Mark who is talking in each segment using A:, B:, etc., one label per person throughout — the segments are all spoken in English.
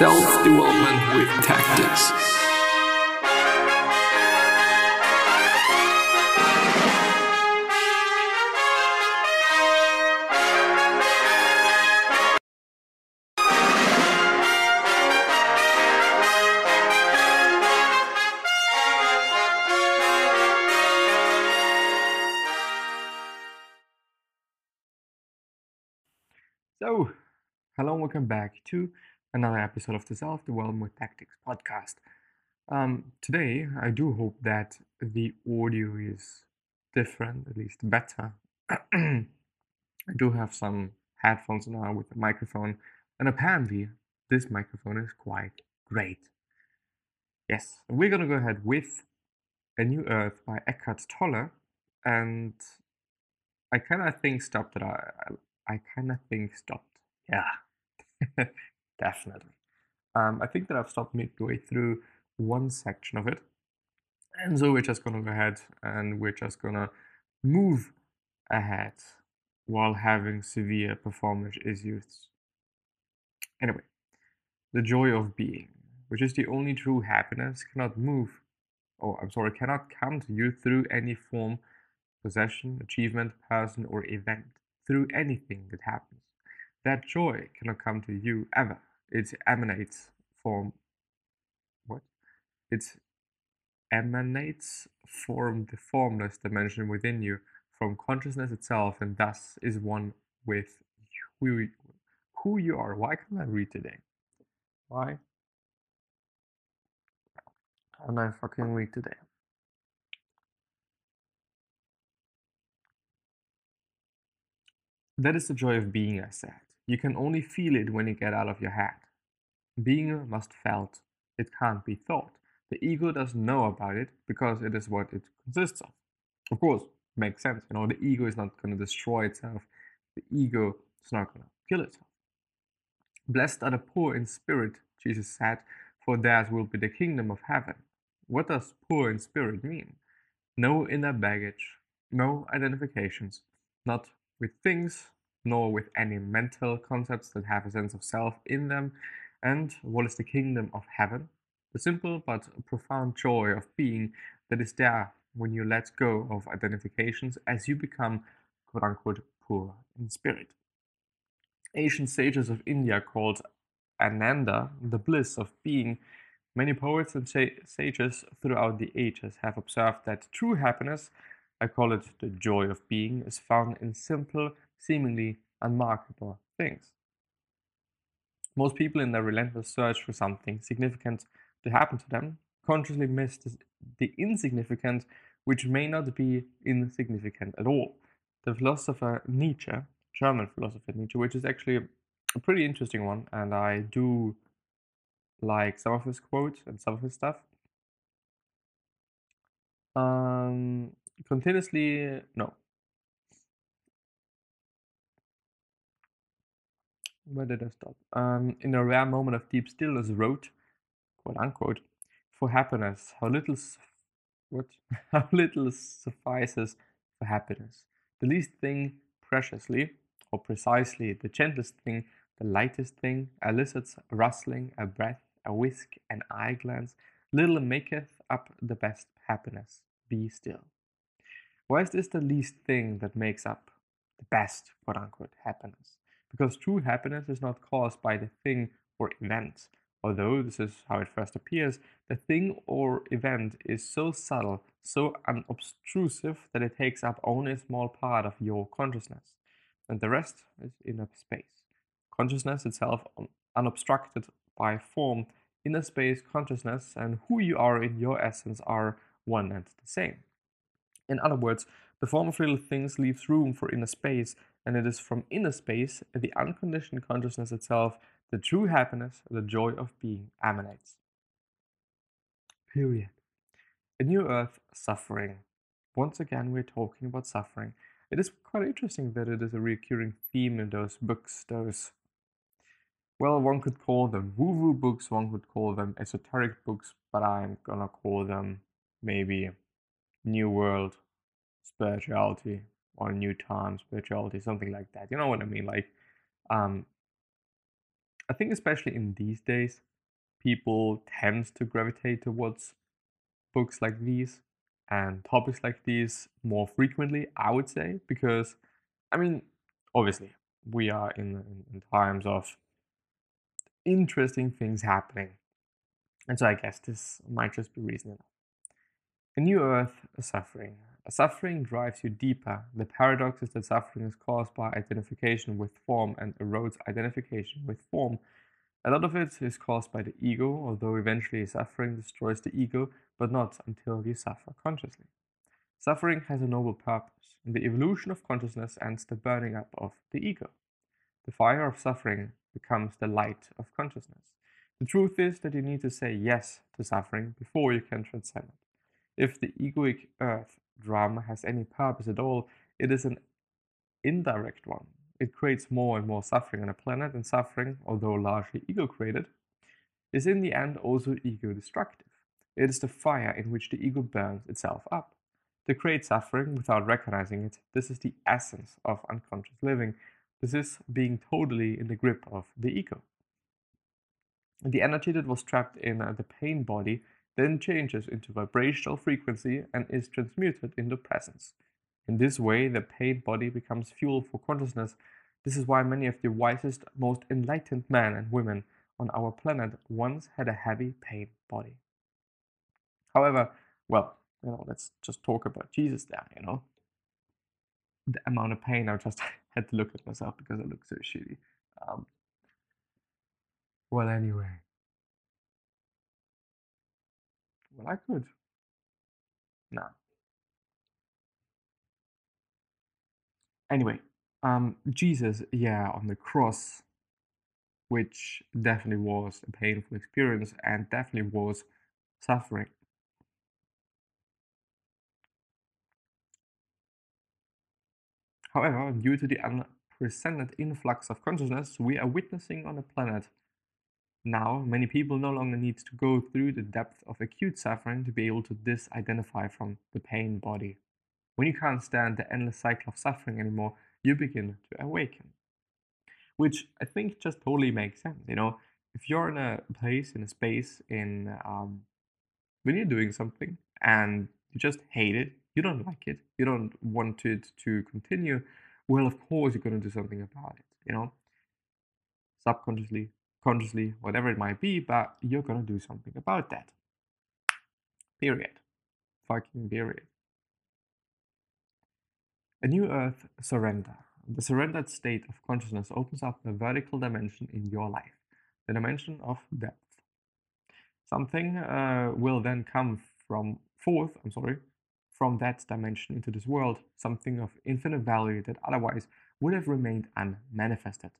A: Self development with tactics.
B: So, hello and welcome back to another episode of the Self Development Tactics podcast. Um, today, I do hope that the audio is different, at least better. I do have some headphones now with a microphone, and apparently, this microphone is quite great. Yes, we're gonna go ahead with A New Earth by Eckhart Tolle, and I kind of think stopped that I, I, I kind of think stopped. Yeah, definitely. Um, I think that I've stopped midway through one section of it, and so we're just gonna go ahead and we're just gonna move ahead while having severe performance issues. Anyway, the joy of being, which is the only true happiness, cannot move, or I'm sorry, cannot come to you through any form possession, achievement, person, or event, through anything that happens. That joy cannot come to you ever. It emanates from what? It emanates from the formless dimension within you, from consciousness itself, and thus is one with who who you are. Why can't I read today? Why can't I fucking read today? That is the joy of being, I said. You can only feel it when you get out of your head. Being must felt, it can't be thought. The ego doesn't know about it because it is what it consists of. Of course, makes sense. You know, the ego is not going to destroy itself. The ego is not going to kill itself. Blessed are the poor in spirit, Jesus said, for theirs will be the kingdom of heaven. What does poor in spirit mean? No inner baggage, no identifications, not with things, nor with any mental concepts that have a sense of self in them. And what is the kingdom of heaven? The simple but profound joy of being that is there when you let go of identifications as you become quote unquote poor in spirit. Ancient sages of India called Ananda the bliss of being. Many poets and sages throughout the ages have observed that true happiness I call it the joy of being, is found in simple, seemingly unmarketable things. Most people, in their relentless search for something significant to happen to them, consciously miss the insignificant, which may not be insignificant at all. The philosopher Nietzsche, German philosopher Nietzsche, which is actually a pretty interesting one, and I do like some of his quotes and some of his stuff. Um, continuously no where did I stop? Um, in a rare moment of deep stillness, wrote, quote unquote, for happiness, how little, what, how little suffices for happiness. The least thing preciously, or precisely, the gentlest thing, the lightest thing, elicits a rustling, a breath, a whisk, an eye glance. Little maketh up the best happiness. Be still. Why is this the least thing that makes up the best, quote unquote, happiness? Because true happiness is not caused by the thing or event. Although this is how it first appears, the thing or event is so subtle, so unobtrusive that it takes up only a small part of your consciousness, and the rest is inner space. Consciousness itself, unobstructed by form, inner space consciousness, and who you are in your essence are one and the same. In other words, the form of little things leaves room for inner space, and it is from inner space, the unconditioned consciousness itself, the true happiness, the joy of being emanates. Period. A new earth, suffering. Once again, we're talking about suffering. It is quite interesting that it is a recurring theme in those books, those, well, one could call them woo woo books, one could call them esoteric books, but I'm gonna call them maybe new world spirituality or new time spirituality, something like that. You know what I mean? Like, um, I think, especially in these days, people tend to gravitate towards books like these and topics like these more frequently, I would say, because, I mean, obviously, we are in, in, in times of interesting things happening. And so I guess this might just be reason enough. A new earth, a suffering. Suffering drives you deeper. The paradox is that suffering is caused by identification with form and erodes identification with form. A lot of it is caused by the ego, although eventually suffering destroys the ego, but not until you suffer consciously. Suffering has a noble purpose. In the evolution of consciousness ends the burning up of the ego. The fire of suffering becomes the light of consciousness. The truth is that you need to say yes to suffering before you can transcend it. If the egoic earth drama has any purpose at all, it is an indirect one. It creates more and more suffering on a planet, and suffering, although largely ego created, is in the end also ego destructive. It is the fire in which the ego burns itself up. To create suffering without recognizing it, this is the essence of unconscious living. This is being totally in the grip of the ego. The energy that was trapped in uh, the pain body then changes into vibrational frequency and is transmuted into presence. In this way, the pain body becomes fuel for consciousness. This is why many of the wisest, most enlightened men and women on our planet once had a heavy pain body. However, well, you know, let's just talk about Jesus there, you know. The amount of pain I just had to look at myself because I look so shitty. Um, well, anyway. Well, I could. No. Anyway, um, Jesus, yeah, on the cross, which definitely was a painful experience and definitely was suffering. However, due to the unprecedented influx of consciousness we are witnessing on the planet now, many people no longer need to go through the depth of acute suffering to be able to disidentify from the pain body. When you can't stand the endless cycle of suffering anymore, you begin to awaken. Which I think just totally makes sense. You know, if you're in a place, in a space, in um, when you're doing something and you just hate it, you don't like it, you don't want it to continue, well, of course, you're going to do something about it. You know, subconsciously, consciously, whatever it might be, but you're gonna do something about that. Period. Fucking period. A new earth surrender. The surrendered state of consciousness opens up a vertical dimension in your life, the dimension of depth. Something uh, will then come from forth, I'm sorry, from that dimension into this world, something of infinite value that otherwise would have remained unmanifested.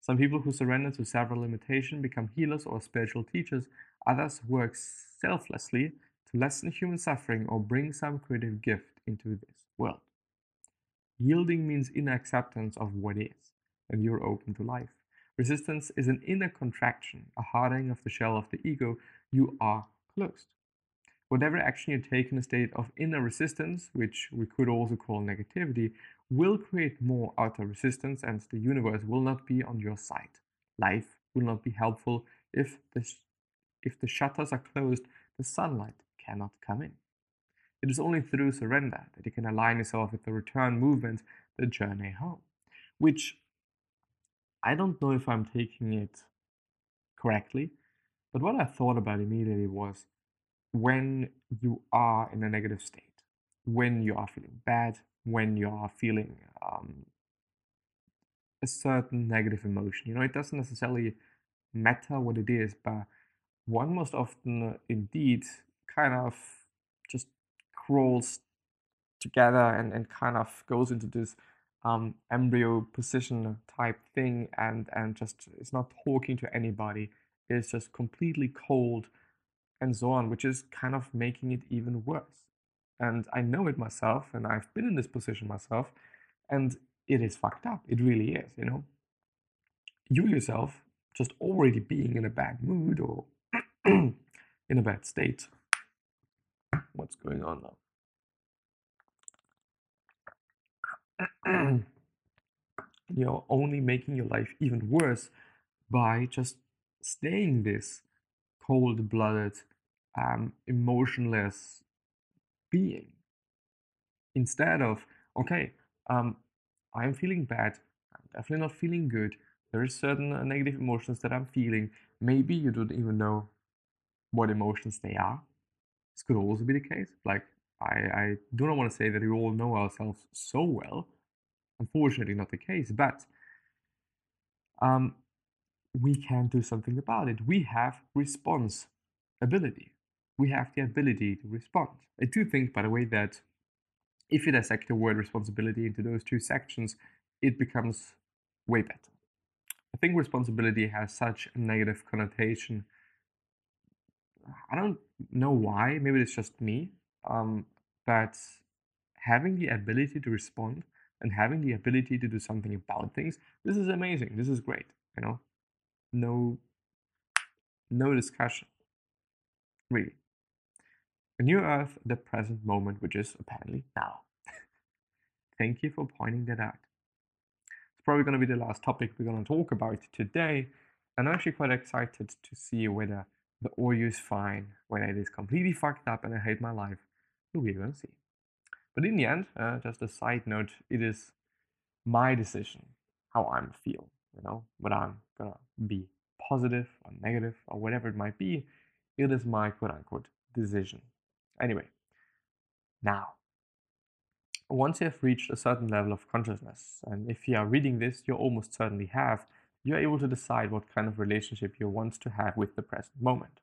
B: Some people who surrender to several limitations become healers or spiritual teachers. Others work selflessly to lessen human suffering or bring some creative gift into this world. Yielding means inner acceptance of what is, and you're open to life. Resistance is an inner contraction, a hardening of the shell of the ego. You are closed. Whatever action you take in a state of inner resistance, which we could also call negativity, will create more outer resistance and the universe will not be on your side. Life will not be helpful if the, if the shutters are closed, the sunlight cannot come in. It is only through surrender that you can align yourself with the return movement, the journey home, which I don't know if I'm taking it correctly, but what I thought about immediately was when you are in a negative state, when you are feeling bad, when you are feeling um, a certain negative emotion. You know, it doesn't necessarily matter what it is, but one most often indeed kind of just crawls together and, and kind of goes into this um, embryo position type thing and, and just is not talking to anybody, is just completely cold and so on, which is kind of making it even worse. And I know it myself, and I've been in this position myself, and it is fucked up. It really is, you know. You yourself just already being in a bad mood or in a bad state. What's going on now? You're only making your life even worse by just staying this cold blooded, um, emotionless being. Instead of, okay, um, I'm feeling bad, I'm definitely not feeling good, there are certain uh, negative emotions that I'm feeling. Maybe you don't even know what emotions they are. This could also be the case. Like, I, I do not want to say that we all know ourselves so well. Unfortunately, not the case, but um, we can do something about it. We have response ability. We have the ability to respond. I do think, by the way, that if you dissect the word responsibility into those two sections, it becomes way better. I think responsibility has such a negative connotation. I don't know why, maybe it's just me, um, but having the ability to respond and having the ability to do something about things, this is amazing. This is great, you know? No no discussion. Really. A new earth, the present moment, which is apparently now. Thank you for pointing that out. It's probably going to be the last topic we're going to talk about today. And I'm actually quite excited to see whether the audio is fine, whether it is completely fucked up and I hate my life. We're going to see. But in the end, uh, just a side note, it is my decision how I'm feel. You know, whether I'm gonna be positive or negative or whatever it might be, it is my quote unquote decision. Anyway, now, once you have reached a certain level of consciousness, and if you are reading this, you almost certainly have, you're able to decide what kind of relationship you want to have with the present moment.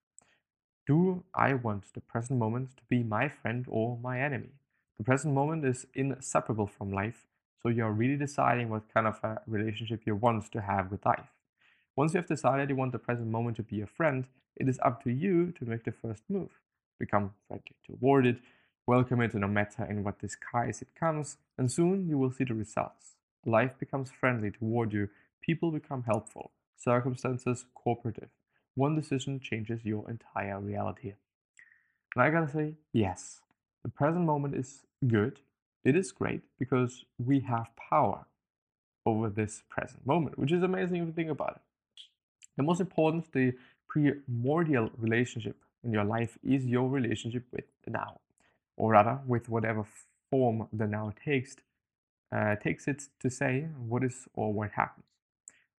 B: Do I want the present moment to be my friend or my enemy? The present moment is inseparable from life, so you're really deciding what kind of a relationship you want to have with life. Once you have decided you want the present moment to be a friend, it is up to you to make the first move. Become friendly toward it, welcome it no matter in what disguise it comes, and soon you will see the results. Life becomes friendly toward you, people become helpful, circumstances cooperative. One decision changes your entire reality. And I gotta say, yes, the present moment is good. It is great because we have power over this present moment, which is amazing if you think about it. The most important, the primordial relationship in your life is your relationship with the now, or rather, with whatever form the now takes. Uh, takes it to say what is or what happens,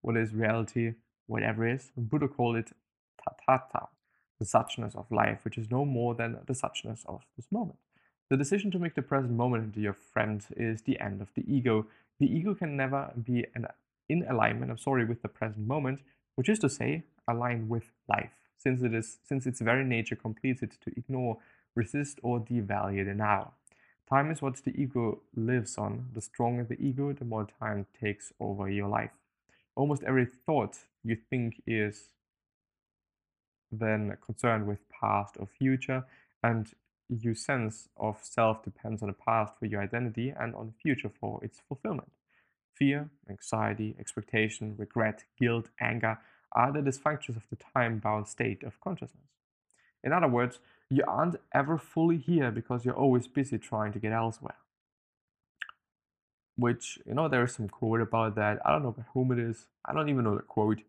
B: what is reality, whatever is. Buddha called it tathata, the suchness of life, which is no more than the suchness of this moment. The decision to make the present moment into your friend is the end of the ego. The ego can never be an, in alignment, I'm sorry, with the present moment, which is to say, aligned with life, since it is since its very nature completes it to ignore, resist, or devalue the now. Time is what the ego lives on. The stronger the ego, the more time takes over your life. Almost every thought you think is then concerned with past or future, and your sense of self depends on the past for your identity and on the future for its fulfillment. Fear, anxiety, expectation, regret, guilt, anger are the dysfunctions of the time bound state of consciousness. In other words, you aren't ever fully here because you're always busy trying to get elsewhere. Which, you know, there is some quote about that. I don't know whom it is. I don't even know the quote,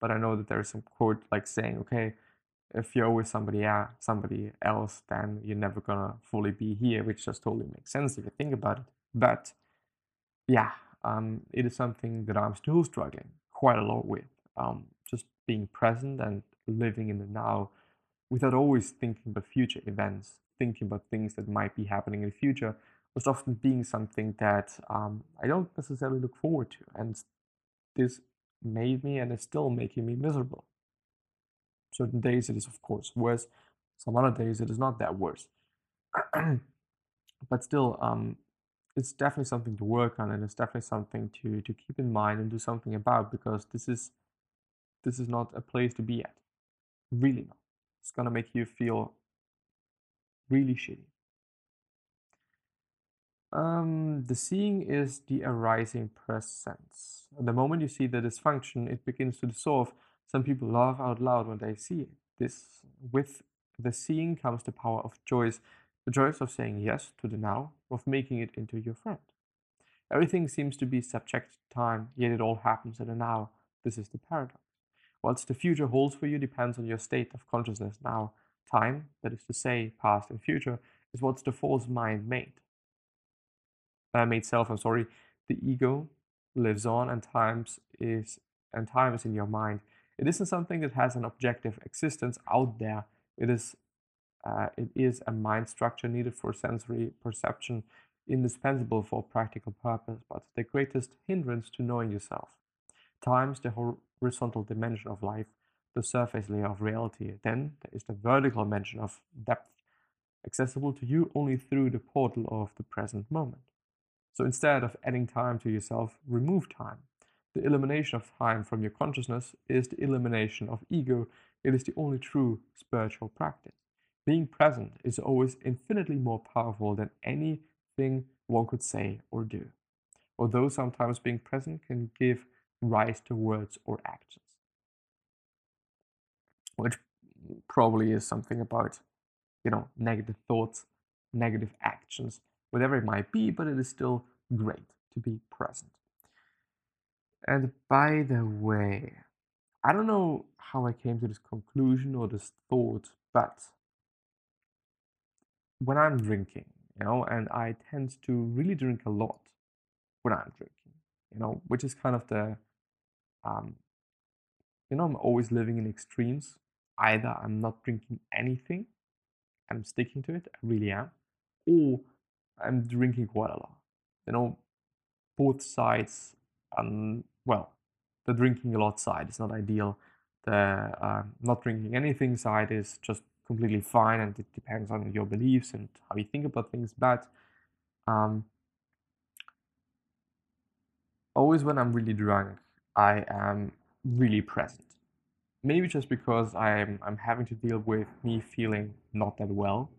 B: but I know that there is some quote like saying, okay, if you're always somebody else, somebody else, then you're never gonna fully be here, which just totally makes sense if you think about it. But yeah, um, it is something that I'm still struggling quite a lot with. Um, being present and living in the now without always thinking about future events, thinking about things that might be happening in the future, was often being something that um, I don't necessarily look forward to. And this made me and is still making me miserable. Certain days it is, of course, worse. Some other days it is not that worse. but still, um, it's definitely something to work on, and it's definitely something to to keep in mind and do something about because this is this is not a place to be at. Really not. It's gonna make you feel really shitty. Um, the seeing is the arising presence. The moment you see the dysfunction, it begins to dissolve some people laugh out loud when they see it. This, with the seeing comes the power of choice, the choice of saying yes to the now, of making it into your friend. Everything seems to be subject to time, yet it all happens in the now. This is the paradox. What the future holds for you depends on your state of consciousness. Now, time, that is to say, past and future, is what the false mind made. Uh, made self, I'm sorry. The ego lives on and times is and time is in your mind. It isn't something that has an objective existence out there. It is uh, it is a mind structure needed for sensory perception, indispensable for practical purpose, but the greatest hindrance to knowing yourself. Times the horizontal dimension of life, the surface layer of reality. Then there is the vertical dimension of depth, accessible to you only through the portal of the present moment. So instead of adding time to yourself, remove time. The elimination of time from your consciousness is the elimination of ego. It is the only true spiritual practice. Being present is always infinitely more powerful than anything one could say or do. Although sometimes being present can give rise to words or actions. Which probably is something about, you know, negative thoughts, negative actions, whatever it might be, but it is still great to be present. And by the way, I don't know how I came to this conclusion or this thought, but when I'm drinking, you know, and I tend to really drink a lot when I'm drinking, you know, which is kind of the, um, you know, I'm always living in extremes. Either I'm not drinking anything, and I'm sticking to it, I really am, or I'm drinking quite a lot. You know, both sides, um, well, the drinking a lot side is not ideal. The uh, not drinking anything side is just completely fine, and it depends on your beliefs and how you think about things. But um, always when I'm really drunk, I am really present. Maybe just because I'm I'm having to deal with me feeling not that well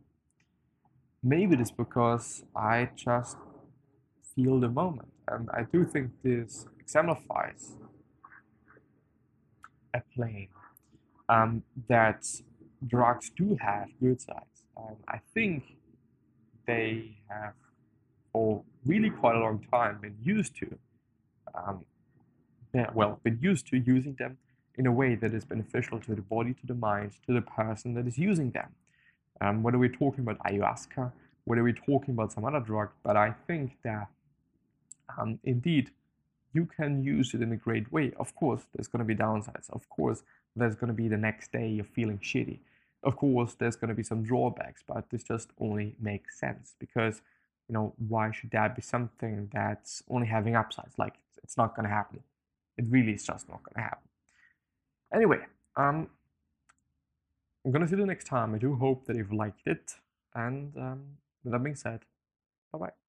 B: maybe it's because I just feel the moment. And I do think this exemplifies a claim um, that drugs do have good sides. Um, I think they have, for really quite a long time, been used to, um, well, been used to using them in a way that is beneficial to the body, to the mind, to the person that is using them. Um, whether we're talking about ayahuasca, whether we're talking about some other drug, but I think that um, indeed you can use it in a great way. Of course, there's going to be downsides. Of course, there's going to be the next day you're feeling shitty. Of course, there's going to be some drawbacks, but this just only makes sense because, you know, why should that be something that's only having upsides? Like, it's not going to happen. It really is just not going to happen. Anyway, um, I'm gonna see you next time. I do hope that you've liked it. And um, with that being said, bye bye.